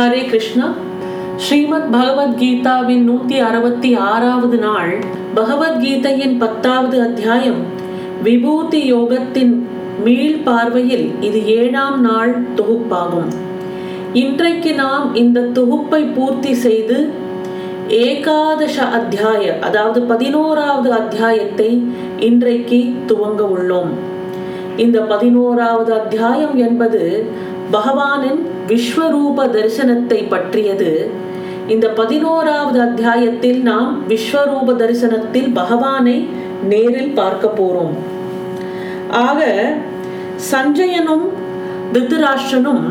ஹரே கிருஷ்ணா. ஸ்ரீமத் பகவத்கீதாவின் நூத்தி அறுபத்தி ஆறாவது நாள் பகவத்கீதையின் பத்தாவது அத்தியாயம் விபூதி யோகத்தின் மீள் பார்வையில் இது ஏழாம் நாள் தொகுப்பாகும். இன்றைக்கு நாம் இந்த தொகுப்பை பூர்த்தி செய்து ஏகாதச அத்தியாய அதாவது பதினோராவது அத்தியாயத்தை இன்றைக்கு துவங்க உள்ளோம். இந்த பதினோராவது அத்தியாயம் என்பது பகவானின் விஸ்வரூப தரிசனத்தை பற்றியது. இந்த பதினோராவது அத்தியாயத்தில் நாம் விஸ்வரூப தரிசனத்தில் பகவானை நேரில் பார்க்க போறோம். ஆக சஞ்சயனும் திருதராஷ்டனும்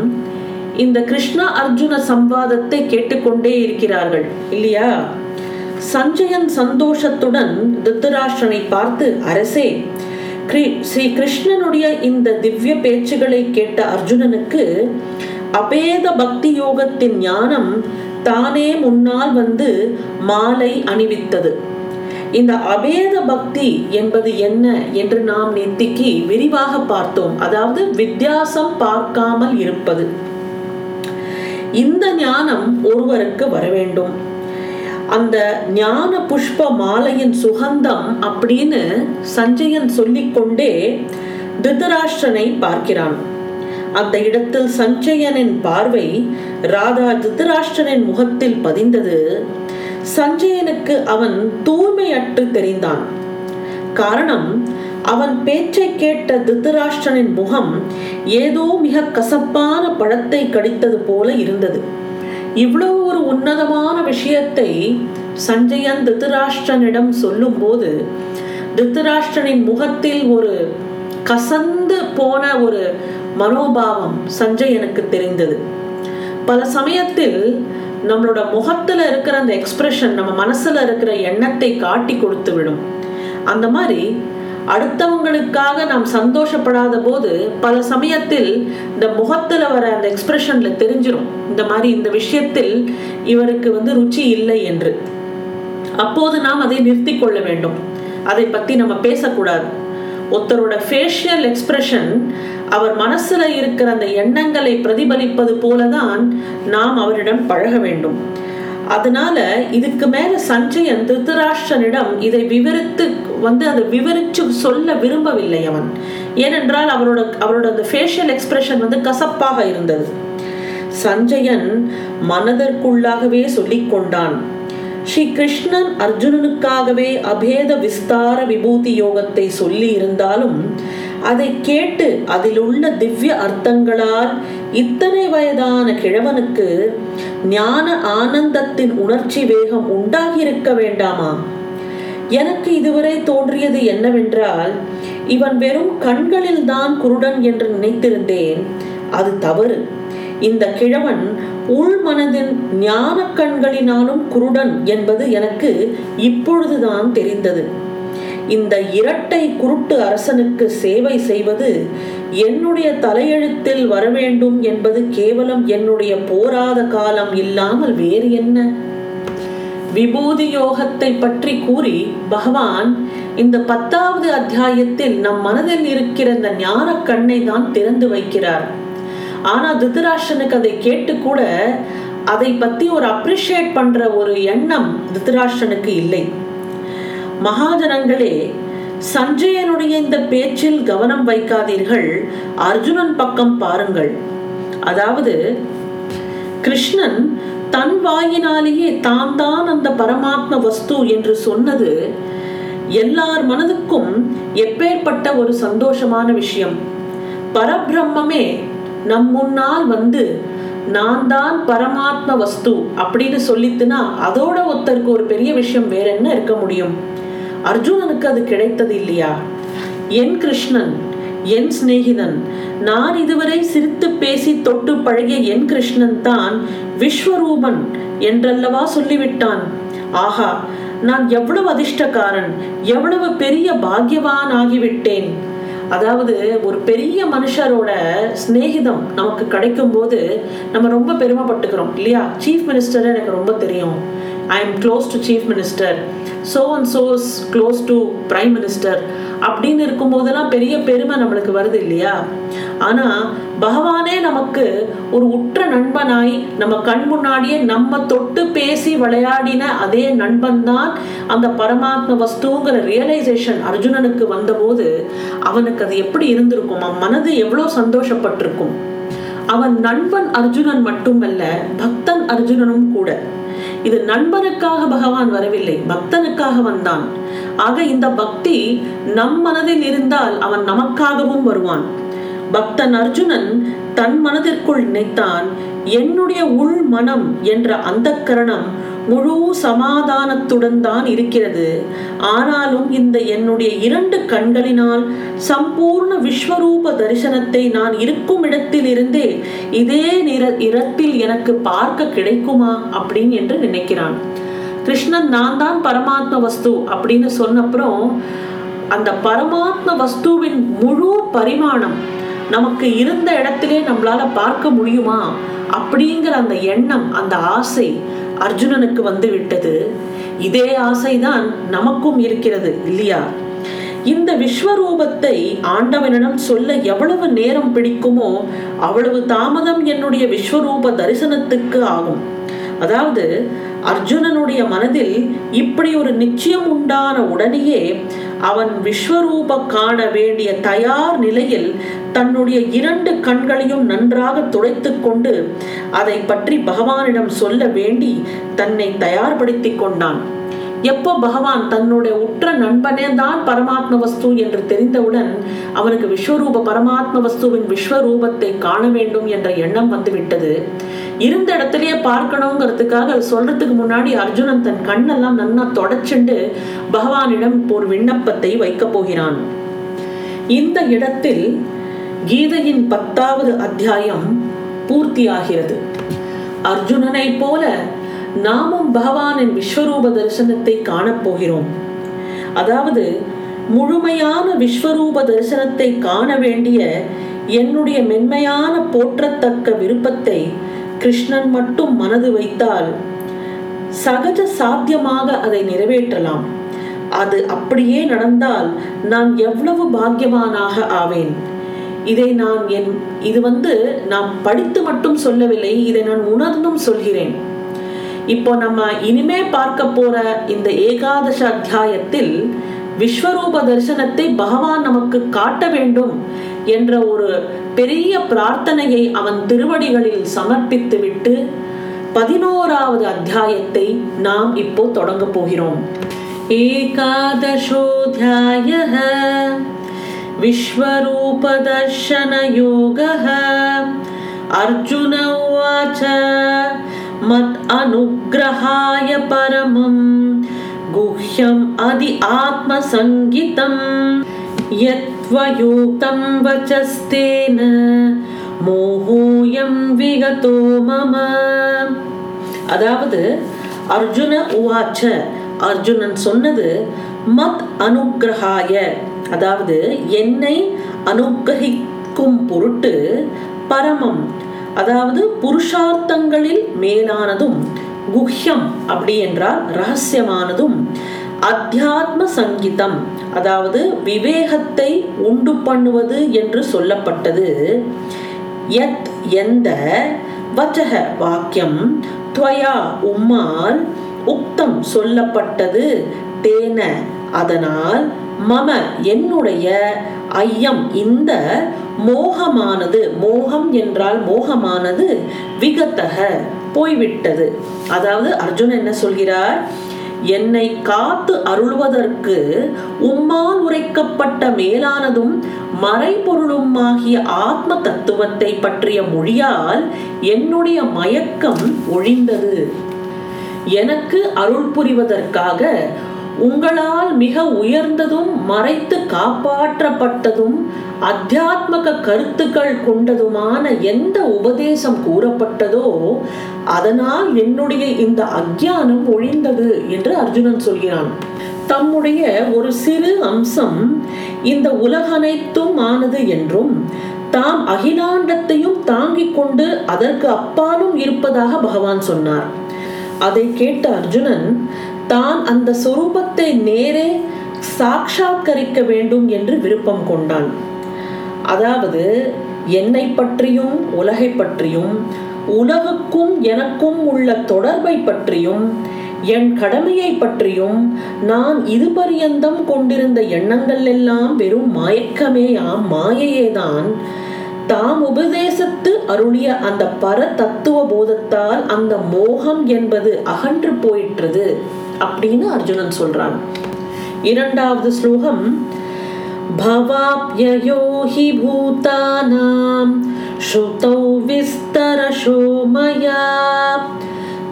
இந்த கிருஷ்ண அர்ஜுன சம்பாதத்தை கேட்டுக்கொண்டே இருக்கிறார்கள் இல்லையா? சஞ்சயன் சந்தோஷத்துடன் திருதராஷ்டனை பார்த்து அரசே ஸ்ரீ கிருஷ்ணனுடைய இந்த திவ்ய பேச்சுகளை கேட்ட அர்ஜுனனுக்கு அபேத பக்தி யோகத்தின் ஞானம் தானே முன்னால் வந்து மாலை அணிவித்தது. இந்த அபேத பக்தி என்பது என்ன என்று நாம் நெத்திக்கு விரிவாக பார்த்தோம். அதாவது வித்தியாசம் பார்க்காமல் இருப்பது. இந்த ஞானம் ஒருவருக்கு வர வேண்டும். அந்த ஞான புஷ்ப மாலையின் சுகந்தம் அப்படின்னு சஞ்சயன் சொல்லிக்கொண்டே திருதராஷ்டிரனை பார்க்கிறான். அந்த இடத்தில் சஞ்சயனின் பார்வை ராதா திருதராஷ்டிரனின் முகத்தில் பதிந்தது. சஞ்சயனுக்கு அவன் தூய்மையற்று தெரிந்தான். காரணம் அவன் பேச்சை கேட்ட திருதராஷ்டிரனின் முகம் ஏதோ மிக கசப்பான பழத்தை கடித்தது போல இருந்தது. இவ்வளோ ஒரு உன்னதமான விஷயத்தை சஞ்சயன் திருத்தராஷ்டிரனிடம் சொல்லும் போது முகத்தில் ஒரு கசந்து போன ஒரு மனோபாவம் சஞ்சயனுக்கு தெரிந்தது. பல சமயத்தில் நம்மளோட முகத்துல இருக்கிற அந்த எக்ஸ்பிரஷன் நம்ம மனசுல இருக்கிற எண்ணத்தை காட்டி கொடுத்து விடும். அந்த மாதிரி அடுத்தவங்களுக்காக நாம் சந்தோஷப்படாத போது பல சமயத்தில் இந்த முகத்துல வர அந்த எக்ஸ்பிரஷன்ல தெரிஞ்சிடும் இந்த மாதிரி இந்த விஷயத்தில் இவருக்கு வந்து ருச்சி இல்லை என்று. அப்போது நாம் அதை நிறுத்தி கொள்ள வேண்டும். அதை பத்தி நம்ம பேசக்கூடாது. ஒருத்தரோட ஃபேஷியல் எக்ஸ்பிரஷன் அவர் மனசுல இருக்கிற அந்த எண்ணங்களை பிரதிபலிப்பது போலதான் நாம் அவரிடம் பழக வேண்டும். அதனால இதுக்கு மேல சஞ்சயன் திருத்தராஷ்டனிடம் இதை விவரித்து வந்து அதை விவரிச்சு சொல்ல விரும்பவில்லை அவன். ஏனென்றால் அவரோட அவரோட அந்த ஃபேஷியல் எக்ஸ்பிரஷன் வந்து கசப்பாக இருந்தது. சஞ்சயன் மனதிற்குள்ளாகவே சொல்லிக் கொண்டான். ஸ்ரீ கிருஷ்ணன் அர்ஜுனனுக்காகவே அபேத விஸ்தார விபூதி யோகத்தை சொல்லி இருந்தாலும் அதை கேட்டு அதில் உள்ள திவ்ய அர்த்தங்களால் இத்தனை வயதான கிழவனுக்கு ஞான ஆனந்தத்தின் உணர்ச்சி வேகம் உண்டாகியிருக்க வேண்டாமா? எனக்கு இதுவரை தோன்றியது என்னவென்றால் இவன் வெறும் கண்களில் தான் குருடன் என்று நினைத்திருந்தேன். அது தவறு. இந்த கிழவன் உள் மனதின் ஞான கண்களினாலும் குருடன் என்பது எனக்கு இப்பொழுதுதான் தெரிந்தது. இந்த இரட்டை குருட்டு அரசனுக்கு சேவை செய்வது என்னுடைய தலையெழுத்தில் வரவேண்டும் என்பது கேவலம் என்னுடைய போராத காலம் இல்லாமல் வேறு என்ன? விபூதி யோகத்தை பற்றி கூறி பகவான் இந்த பத்தாவது அத்தியாயத்தில் நம் மனதில் இருக்கிற இந்த ஞான கண்ணை தான் திறந்து வைக்கிறார். ஆனா திருதராஷனுக்கு அதை கேட்டு கூட அதை பத்தி ஒரு அப்ரிஷியேட் பண்ற ஒரு எண்ணம் திருதராஷனுக்கு இல்லை. மகாஜனங்களே சஞ்சயனுடைய இந்த பேச்சில் கவனம் வைக்காதீர்கள். அர்ஜுனன் பக்கம் பாருங்கள். அதாவது கிருஷ்ணன் தன் வாயினாலேயே தான் தான் அந்த பரமாத்ம வஸ்து என்று சொன்னது எல்லார் மனதுக்கும் எப்பேற்பட்ட ஒரு சந்தோஷமான விஷயம். பரபிரம்மே நம் முன்னால் வந்து நான் தான் பரமாத்ம வஸ்து அப்படின்னு சொல்லித்துனா அதோட ஒருத்தருக்கு ஒரு பெரிய விஷயம் வேற என்ன இருக்க முடியும்? அர்ஜுனனுக்கு அது கிடைத்தது இல்லையா? என் கிருஷ்ணன் என் சிநேகிதன் நான் இதுவரை சிரித்து பேசி தொட்டு பழகிய என் கிருஷ்ணன் தான் விஸ்வரூபன் என்றல்லவா சொல்லிவிட்டான். ஆஹா நான் எவ்வளவு அதிர்ஷ்டக்காரன் எவ்வளவு பெரிய பாக்யவான் ஆகிவிட்டேன். அதாவது ஒரு பெரிய மனுஷரோட சிநேகிதம் நமக்கு கிடைக்கும் போது நம்ம ரொம்ப பெருமைப்பட்டுக்கிறோம் இல்லையா? சீஃப் மினிஸ்டர் எனக்கு ரொம்ப தெரியும். I am close to chief minister so and so's close to prime minister அப்படின்னு இருக்கும்போதெல்லாம் பெரிய பெருமை நம்மளுக்கு வருது இல்லையா? ஆனால் பகவானே நமக்கு ஒரு உற்ற நண்பனாய் நம்ம கண் முன்னாடியே நம்ம தொட்டு பேசி விளையாடின அதே நண்பன் தான் அந்த பரமாத்ம வஸ்துங்கிற ரியலைசேஷன் அர்ஜுனனுக்கு வந்தபோது அவனுக்கு அது எப்படி இருந்திருக்கும்? அவன் மனது எவ்வளோ சந்தோஷப்பட்டிருக்கும்? அவன் நண்பன் அர்ஜுனன் மட்டுமல்ல பக்தன் அர்ஜுனனும் கூட. இது நண்பனுக்காக பகவான் வரவில்லை பக்தனுக்காக வந்தான். ஆக இந்த பக்தி நம் மனதில் இருந்தால் அவன் நமக்காகவும் வருவான். பக்தன் அர்ஜுனன் தன் மனதிற்குள் நினைத்தான் என்னுடைய உள் மனம் என்ற அந்த கரணம் முழு சமாதானத்துடன் தான் இருக்கிறது. ஆனாலும் இந்த என்னுடைய இரண்டு கண்களினால் சம்பூர்ண விஸ்வரூப தரிசனத்தை நான் இருக்கும் இடத்தில் இருந்தே இதே நிற இடத்தில் எனக்கு பார்க்க கிடைக்குமா அப்படின்னு என்று நினைக்கிறான். கிருஷ்ணன் நான் தான் பரமாத்ம வஸ்து அப்படின்னு சொன்னப்புறம் அந்த பரமாத்ம வஸ்துவின் முழு பரிமாணம் நமக்கு இருந்த இடத்திலே நம்மளால பார்க்க முடியுமா அப்படிங்கிற அந்த எண்ணம் அந்த ஆசை அர்ஜுனனுக்கு வந்து விட்டது. இதே ஆசைதான் நமக்கும் இருக்கிறது இல்லையா? இந்த விஸ்வரூபத்தை ஆண்டவனிடம் சொல்ல எவ்வளவு நேரம் பிடிக்குமோ அவ்வளவு தாமதம் என்னுடைய விஸ்வரூப தரிசனத்துக்கு ஆகும். அதாவது அர்ஜுனனுடைய மனதில் இப்படி ஒரு நிச்சயம் உண்டான உடனேயே அவன் விஸ்வரூப காண வேண்டிய தயார் நிலையில் தன்னுடைய இரண்டு கண்களையும் நன்றாக துடைத்து கொண்டு அதை பற்றி பகவானிடம் சொல்ல வேண்டி தன்னை தயார்படுத்திக் கொண்டான். எப்போ பகவான் தன்னுடைய உற்ற நண்பனே தான் பரமாத்ம வஸ்து என்று தெரிந்தவுடன் அவனுக்கு விஸ்வரூப பரமாத்ம வஸ்துவின் விஸ்வரூபத்தை காண வேண்டும் என்ற எண்ணம் வந்துவிட்டது. இருந்த இடத்துலயே பார்க்கணுங்கிறதுக்காக சொல்றதுக்கு முன்னாடி அர்ஜுனன் தன் கண்ணெல்லாம் நன்னா தொடச்சுண்டு பகவானிடம் ஒரு விண்ணப்பத்தை வைக்க போகிறான். இந்த இடத்தில் கீதையின் பத்தாவது அத்தியாயம் பூர்த்தியாகிறது. அர்ஜுனனை போல நாமும் பகவானின் விஸ்வரூப தரிசனத்தை காணப்போகிறோம் அதாவது முழுமையான விஸ்வரூப தரிசனத்தை காண வேண்டிய என்னுடைய மென்மையான போற்றத்தக்க விருப்பத்தை கிருஷ்ணன் மட்டும் மனது வைத்தால் சகஜ சாத்தியமாக அதை நிறைவேற்றலாம். அது அப்படியே நடந்தால் நான் எவ்வளவு பாக்கியவானாக ஆவேன். இதை நான் என் இது வந்து நான் படித்து மட்டும் சொல்லவில்லை இதை நான் உணர்ந்தும் சொல்கிறேன். இப்போ நம்ம இனிமே பார்க்க போற இந்த ஏகாதச அத்தியாயத்தில் விஸ்வரூப தரிசனத்தை பகவான் நமக்கு காட்ட வேண்டும் என்ற ஒரு பெரிய பிரார்த்தனையை அவன் திருவடிகளில் சமர்ப்பித்து விட்டு பதினோராவது அத்தியாயத்தை நாம் இப்போ தொடங்க போகிறோம். ஏகாதசோத்யாய विश्वरूपदर्शनयोगः अर्जुन उवाच मत् अनुग्रहाय परमं गुह्यम् अधि आत्मसङ्गितं यत्त्वयुक्तं वचस्तेन மோகோயம் விகதோ மம அதாவது அர்ஜுன உவாச்ச அர்ஜுனன் சொன்னது மத் அனுகிரகாய அதாவது என்னை அனுகிரகிக்கும் பொருட்டு பரமம் அதாவது புருஷார்த்தங்களில் மேலானதும் குஹ்யம் அப்படி என்றால் ரகசியமானதும் அத்தியாத்ம சங்கீதம் அதாவது விவேகத்தை உண்டு பண்ணுவது என்று சொல்லப்பட்டது. எத் எந்த வச்சக வாக்கியம் துவயா உம்மால் உக்தம் சொல்லப்பட்டது தேன அதனால் மம என்னுடைய ஐயம். இந்த மோகமானது மோகம் என்றால் மோகமானது விகத்தக போய்விட்டது. அதாவது அர்ஜுன் என்ன சொல்கிறார்? என்னை காத்து அருள்வதற்கு உம்மால் உரைக்கப்பட்ட மேலானதும் மறைபொருளுமாகிய ஆத்ம தத்துவத்தை பற்றிய மொழியால் என்னுடைய மயக்கம் ஒழிந்தது. எனக்கு அருள் புரிவதற்காக உங்களால் மிக உயர்ந்ததும் மறைத்து காப்பாற்றப்பட்டதும் அத்தியாத்மக கருத்துக்கள் கொண்டதுமான எந்த உபதேசம் கூறப்பட்டதோ அதனால் என்னுடைய இந்த அக்ஞானம் ஒழிந்தது என்று அர்ஜுனன் சொல்கிறான். தம்முடைய ஒரு சிறு அம்சம் இந்த உலகனைத்தும் ஆனது என்றும் தாம் அகிலாண்டத்தையும் தாங்கிக் கொண்டு அதற்கு அப்பாலும் இருப்பதாக பகவான் சொன்னார். அதை கேட்ட அர்ஜுனன் தான் அந்த சொரூபத்தை நேரே சாட்சாத்கரிக்க வேண்டும் என்று விருப்பம் கொண்டான். அதாவது என்னை பற்றியும் உலகை பற்றியும் உலகுக்கும் எனக்கும் உள்ள தொடர்பை பற்றியும் என் கடமையை பற்றியும் நான் இதுபரியந்தம் கொண்டிருந்த எண்ணங்கள் எல்லாம் வெறும் மயக்கமேயாம் மாயையேதான். தாம் உபதேசத்து அருளிய அந்த பர தத்துவ போதத்தால் அந்த மோகம் என்பது அகன்று போயிற்றது அப்படின்னு அர்ஜுனன் சொல்றான் இரண்டாவது ஸ்லோகம் भवाप्ययो हि भूतानां श्रुतौ विस्तरशो मया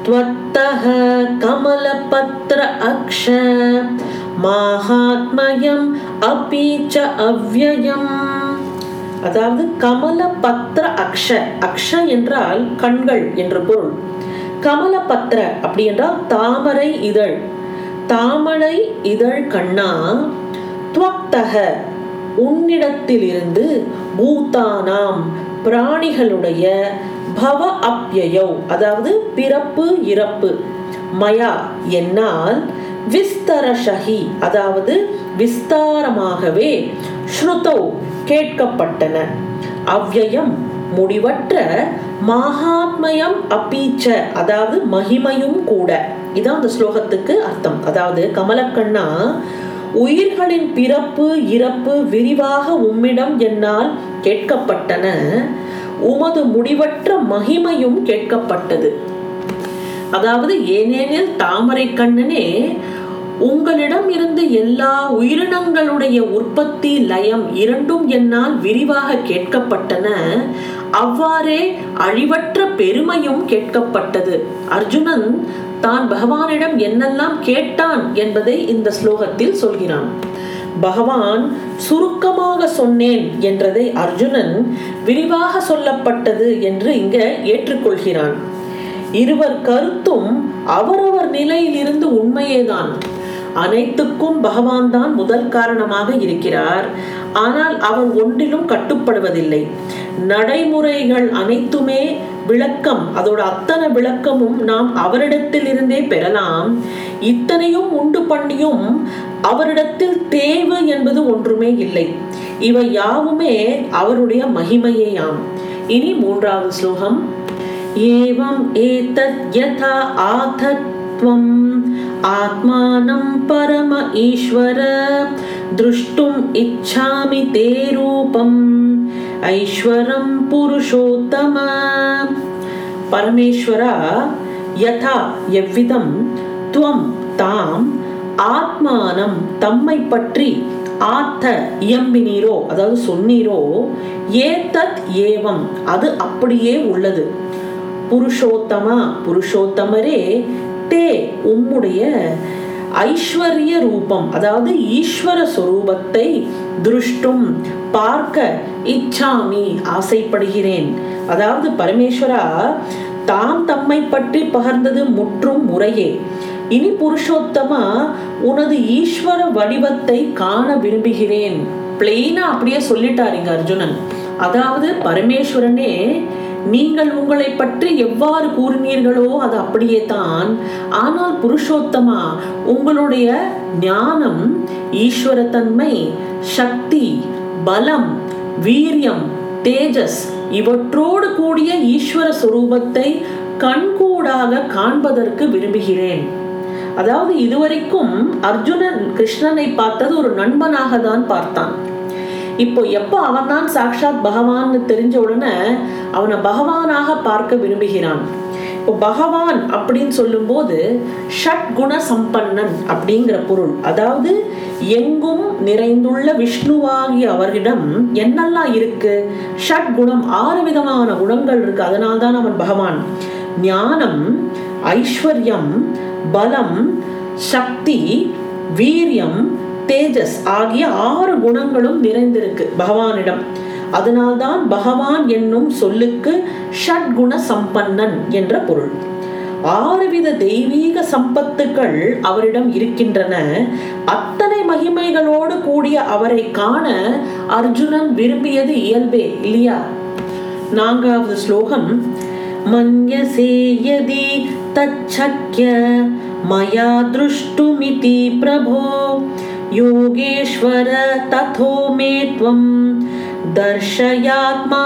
त्वत्तः कमलपत्र अक्ष மாஹாத்மயம் अपि च அவ்யயம் அதாவது கமல பத்திர அக்ஷ அக்ஷ என்றால் கண்கள் என்று பொருள். கமல பத்திர அப்படி என்றால் தாமரை இதழ். தாமரை இதழ் கண்ணா துவக்தக உன்னிடத்திலிருந்து பூதானாம் பிராணிகளுடைய பவ அப்யயோ அதாவது பிறப்பு இறப்பு. மயா என்னால் விஸ்தரஷகி அதாவது விஸ்தாரமாகவே ஸ்ருதோ கேட்கப்பட்டன. அவ்யயம் முடிவற்ற மகாத்மயம் அப்பீச்ச அதாவது மகிமையும் கூட. இதான் அந்த ஸ்லோகத்துக்கு அர்த்தம். அதாவது கமலக்கண்ணா உயிர்களின் பிறப்பு இறப்பு விரிவாக உம்மிடம் என்னால் கேட்கப்பட்டன. உமது முடிவற்ற மகிமையும் கேட்கப்பட்டது. அதாவது ஏனெனில் தாமரை கண்ணனே உங்களிடம் இருந்து எல்லா உயிரினங்களுடைய உற்பத்தி லயம் இரண்டும் என்னால் விரிவாக கேட்கப்பட்டன. அவ்வாறே அழிவற்ற பெருமையும் கேட்கப்பட்டது. அர்ஜுனன் தான் பகவானிடம் என்னெல்லாம் கேட்டான் என்பதை இந்த ஸ்லோகத்தில் சொல்கிறான். பகவான் சுருக்கமாக சொன்னேன் என்றதை அர்ஜுனன் விரிவாக சொல்லப்பட்டது என்று இங்க ஏற்றுக்கொள்கிறான். இருவர் கருத்தும் அவரவர் நிலையிலிருந்து உண்மையேதான். அனைத்துக்கும் பகவான் தான் முதல் காரணமாக இருக்கிறார். ஆனால் அவர் ஒன்றிலும் கட்டுப்படுவதில்லை. நடைமுறைகள் அனைத்துமே விளக்கம் அதோட அத்தனை விளக்கமும் நாம் அவரிடத்தில் இருந்தே பெறலாம். இத்தனையும் உண்டு பண்ணியும் அவரிடத்தில் தேவை என்பது ஒன்றுமே இல்லை. இவை யாவுமே அவருடைய மகிமையேயாம். இனி மூன்றாவது ஸ்லோகம். ஏவம் ஏதத் யதா ஆதத்வம் ஆத்மானம் பரம ஈஸ்வர திருஷ்டும் இச்சாமி தே ரூபம் ஐஸ்வரம் புருஷோத்தம பரமேஸ்வரா யதா எவ்விதம் துவம் தாம் ஆத்மானம் தம்மை பற்றி ஆத்த இயம்பினீரோ அதாவது சொன்னீரோ ஏதத் ஏவம் அது அப்படியே உள்ளது। புருஷோத்தமா புருஷோத்தமரே தே உம்முடைய ஐஸ்வர்ய ரூபம் அதாவது ஈஸ்வர சொரூபத்தை திருஷ்டும் பார்க்க இச்சாமி ஆசைப்படுகிறேன். அதாவது பரமேஸ்வரா தாம் தம்மை பற்றி பகர்ந்தது முற்றும் முறையே. இனி புருஷோத்தமா உனது ஈஸ்வர வடிவத்தை காண விரும்புகிறேன். பிளெயினா அப்படியே சொல்லிட்டாருங்க அர்ஜுனன். அதாவது பரமேஸ்வரனே நீங்கள் உங்களை பற்றி எவ்வாறு கூறினீர்களோ அது அப்படியே தான். ஆனால் புருஷோத்தமா உங்களுடைய ஞானம் ஈஸ்வரத்தன்மை சக்தி பலம் வீரியம் தேஜஸ் இவற்றோடு கூடிய ஈஸ்வர சுரூபத்தை கண்கூடாக காண்பதற்கு விரும்புகிறேன். அதாவது இதுவரைக்கும் அர்ஜுனன் கிருஷ்ணனை பார்த்தது ஒரு நண்பனாக தான் பார்த்தான். இப்போ எப்போ அவன் தான் சாக்ஷாத் பகவான் தெரிஞ்ச உடனே அவனை பகவானாக பார்க்க விரும்புகிறான். இப்போ பகவான் அப்படின்னு சொல்லும்போது ஷட் குண சம்பன்னன் அப்படிங்கிற பொருள். அதாவது எங்கும் நிறைந்துள்ள விஷ்ணுவாகிய அவர்களிடம் என்னெல்லாம் இருக்கு? ஷட் குணம் ஆறு விதமான குணங்கள் இருக்கு. அதனால்தான் அவன் பகவான். ஞானம் ஐஸ்வர்யம் பலம் சக்தி வீரியம் தேஜஸ் ஆகிய ஆறு குணங்களும் நிறைந்திருக்கு பகவானிடம். அதனால்தான் பகவான் என்னும் சொல்லுக்கு ஷட்குண சம்பன்னன் என்ற பொருள். ஆறுவித தெய்வீக சம்பத்துக்கள் அவரிடம் இருக்கின்றன. அத்தனை மகிமைகளோடு கூடிய அவரை காண அர்ஜுனன் விரும்பியது இயல்பே இல்லையா? நான்காவது ஸ்லோகம். மன்யசேயதி தச்சக்கிய மயா திருஷ்டுமிதி பிரபோ. योगेश्वर तथो मे त्वं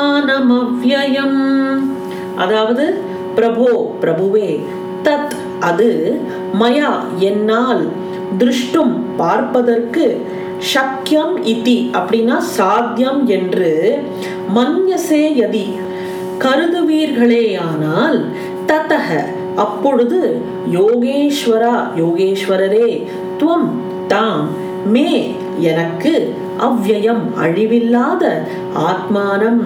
தர்ஷயாத்மானமவ்யயம் அதாவது பிரபோ பிரபுவே தத் அது மயா என்னால் திருஷ்டும் பார்ப்பதற்கு சக்கியம் இதி அப்படின்னா சாத்தியம் என்று மன்யசே யதி கருதுவீர்களேயானால் ததக அப்பொழுது யோகேஸ்வரா யோகேஸ்வரரே துவம் தாம் மே எனக்கு அவ்யயம் அழிவில்லாத ஆத்மானம்.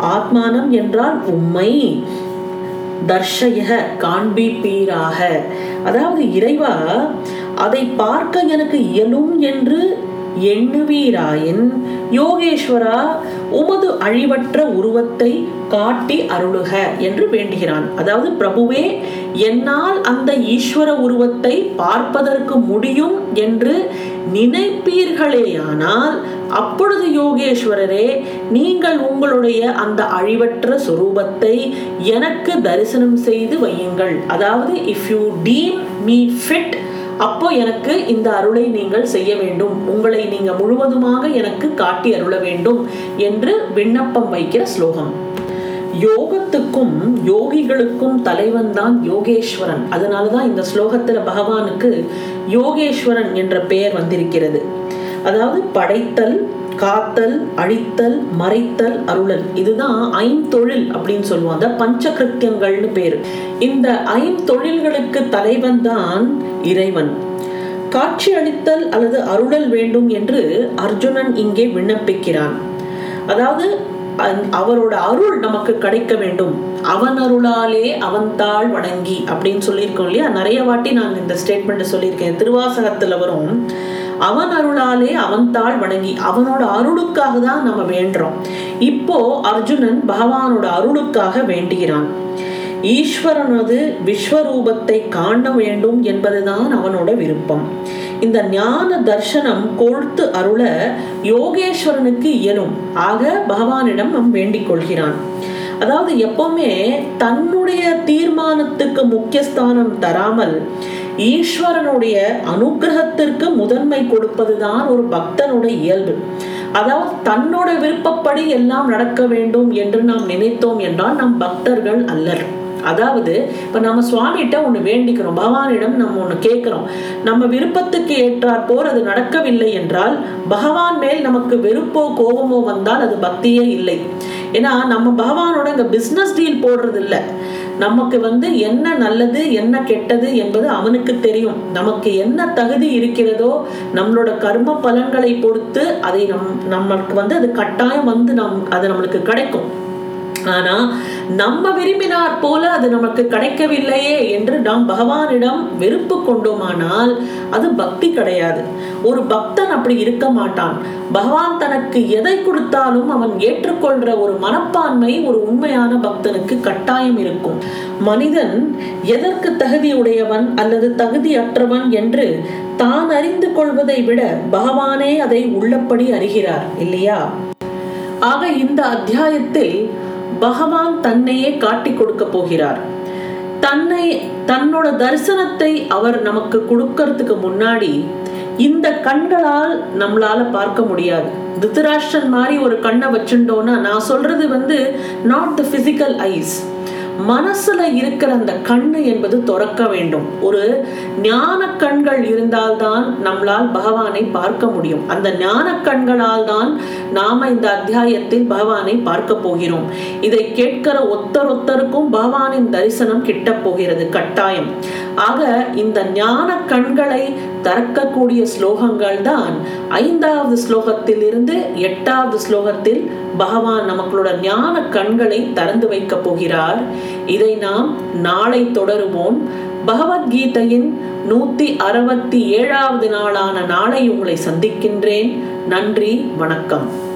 ஆத்மானம் என்றால் உம்மை. தர்ஷய காண்பிப்பீராக. அதாவது இறைவா அதை பார்க்க எனக்கு இயலும் என்று எண்ணுவீராயின். யோகேஸ்வரா உமது அழிவற்ற உருவத்தை காட்டி அருளுக என்று வேண்டுகிறான். அதாவது பிரபுவே என்னால் அந்த ஈஸ்வர உருவத்தை பார்ப்பதற்கு முடியும் என்று நினைப்பீர்களேயானால் அப்பொழுது யோகேஸ்வரரே நீங்கள் உங்களுடைய அந்த அழிவற்ற சுரூபத்தை எனக்கு தரிசனம் செய்து வையுங்கள். அதாவது if you deem me fit அப்போ எனக்கு இந்த அருளை நீங்கள் செய்ய வேண்டும். உங்களை நீங்க முழுவதுமாக எனக்கு காட்டி அருள வேண்டும் என்று விண்ணப்பம் வைக்கிற ஸ்லோகம். யோகத்துக்கும் யோகிகளுக்கும் தலைவன் தான் யோகேஸ்வரன். அதனாலதான் இந்த ஸ்லோகத்துல பகவானுக்கு யோகேஸ்வரன் என்ற பெயர் வந்திருக்கிறது. அதாவது படைத்தல் காத்தல் அழித்தல் மறைத்தல் அருளல். இதுதான் ஐந்தொழில் அப்படின்னு சொல்லுவோம். அந்த பஞ்சகிருத்தியங்கள்னு பேரு. இந்த ஐந்தொழில்களுக்கு தலைவன் தான் இறைவன். காட்சி அளித்தல் அல்லது அருளல் வேண்டும் என்று அர்ஜுனன் இங்கே விண்ணப்பிக்கிறான். அதாவது அவரோட அருள் நமக்கு கிடைக்க வேண்டும். அவன் அருளாலே அவன்தாள் வணங்கி அப்படின்னு சொல்லியிருக்கோம் இல்லையா? நிறைய வாட்டி நான் இந்த ஸ்டேட்மெண்ட் சொல்லியிருக்கேன். திருவாசகத்துல வரும். அவன் அருளாலே அவன் தாழ் வணங்கி அவனோட அருளுக்காக தான் நம்ம வேண்டுறோம். இப்போ அர்ஜுனன் பகவானோட அருளுக்காக வேண்டுகிறான். ஈஸ்வரனது விஸ்வரூபத்தை காண வேண்டும் என்பதுதான் அவனோட விருப்பம். இந்த ஞான தர்சனம் கொழுத்து அருள யோகேஸ்வரனுக்கு இயலும். ஆக பகவானிடம் நம் வேண்டிக் கொள்கிறான். அதாவது எப்பவுமே தன்னுடைய தீர்மானத்துக்கு முக்கியஸ்தானம் தராமல் ஈஸ்வரனுடைய அனுகிரகத்திற்கு முதன்மை கொடுப்பதுதான் ஒரு பக்தனுடைய இயல்பு. அதாவது தன்னோட விருப்பப்படி எல்லாம் நடக்க வேண்டும் என்று நாம் நினைத்தோம் என்றால் நம் பக்தர்கள் அல்லர். அதாவது இப்ப நம்ம சுவாமிகிட்ட ஒண்ணு வேண்டிக்கிறோம் பகவானிடம் நம்ம ஒண்ணு கேட்கிறோம். நம்ம விருப்பத்துக்கு ஏற்றாற் போர் அது நடக்கவில்லை என்றால் பகவான் மேல் நமக்கு வெறுப்போ கோபமோ வந்தால் அது பக்தியே இல்லை. ஏன்னா நம்ம பகவானோட இங்க பிசினஸ் டீல் போடுறது இல்லை நமக்கு வந்து என்ன நல்லது என்ன கெட்டது என்பது அவனுக்கு தெரியும். நமக்கு என்ன தகுதி இருக்கிறதோ நம்மளோட கர்ம பலன்களை பொறுத்து அதை நம் நமக்கு வந்து அது கட்டாயம் வந்து நம் அது நம்மளுக்கு கிடைக்கும். ஆனா நம்ம விரும்பினார் போல அது நமக்கு கிடைக்கவில்லையே என்று நாம் பகவானிடம் வெறுப்பு கொண்டோமானால் அது பக்தி கிடையாது. ஒரு பக்தன் அப்படி இருக்க மாட்டான். பகவான் தனக்கு எதை கொடுத்தாலும் அவன் ஏற்றுக்கொள்ற ஒரு மனப்பான்மை ஒரு உண்மையான பக்தனுக்கு கட்டாயம் இருக்கும். மனிதன் எதற்கு தகுதியுடையவன் அல்லது தகுதியற்றவன் என்று தான் அறிந்து கொள்வதை விட பகவானே அதை உள்ளபடி அறிகிறார் இல்லையா? ஆக இந்த அத்தியாயத்தில் பகவான் தன்னையே காட்டி கொடுக்க போகிறார். தன்னை தன்னோட தரிசனத்தை அவர் நமக்கு கொடுக்கறதுக்கு முன்னாடி இந்த கண்களால் நம்மளால பார்க்க முடியாது. திருதராஷ்டிரன் மாதிரி ஒரு கண்ணை வச்சுட்டோம்னா நான் சொல்றது வந்து நாட் த பிசிக்கல் ஐஸ் மனசுல இருக்கிற அந்த கண்ணு என்பது துறக்க வேண்டும். ஒரு ஞான கண்கள் இருந்தால்தான் நம்மளால் பகவானை பார்க்க முடியும். அந்த ஞான கண்களால் தான் நாம இந்த அத்தியாயத்தில் பகவானை பார்க்க போகிறோம். இதை கேட்கிற ஒத்தர் ஒத்தருக்கும் பகவானின் தரிசனம் கிட்ட போகிறது. கட்டாயம். ஆக இந்த ஞான கண்களை திறக்கக்கூடிய ஸ்லோகங்கள் தான் ஐந்தாவது ஸ்லோகத்தில் இருந்து எட்டாவது ஸ்லோகத்தில் பகவான் நமக்களோட ஞான கண்களை திறந்து வைக்க போகிறார். இதை நாம் நாளை தொடருவோம். பகவத்கீதையின் நூத்தி அறுபத்தி ஏழாவது நாளான நாளை உங்களை சந்திக்கின்றேன். நன்றி வணக்கம்.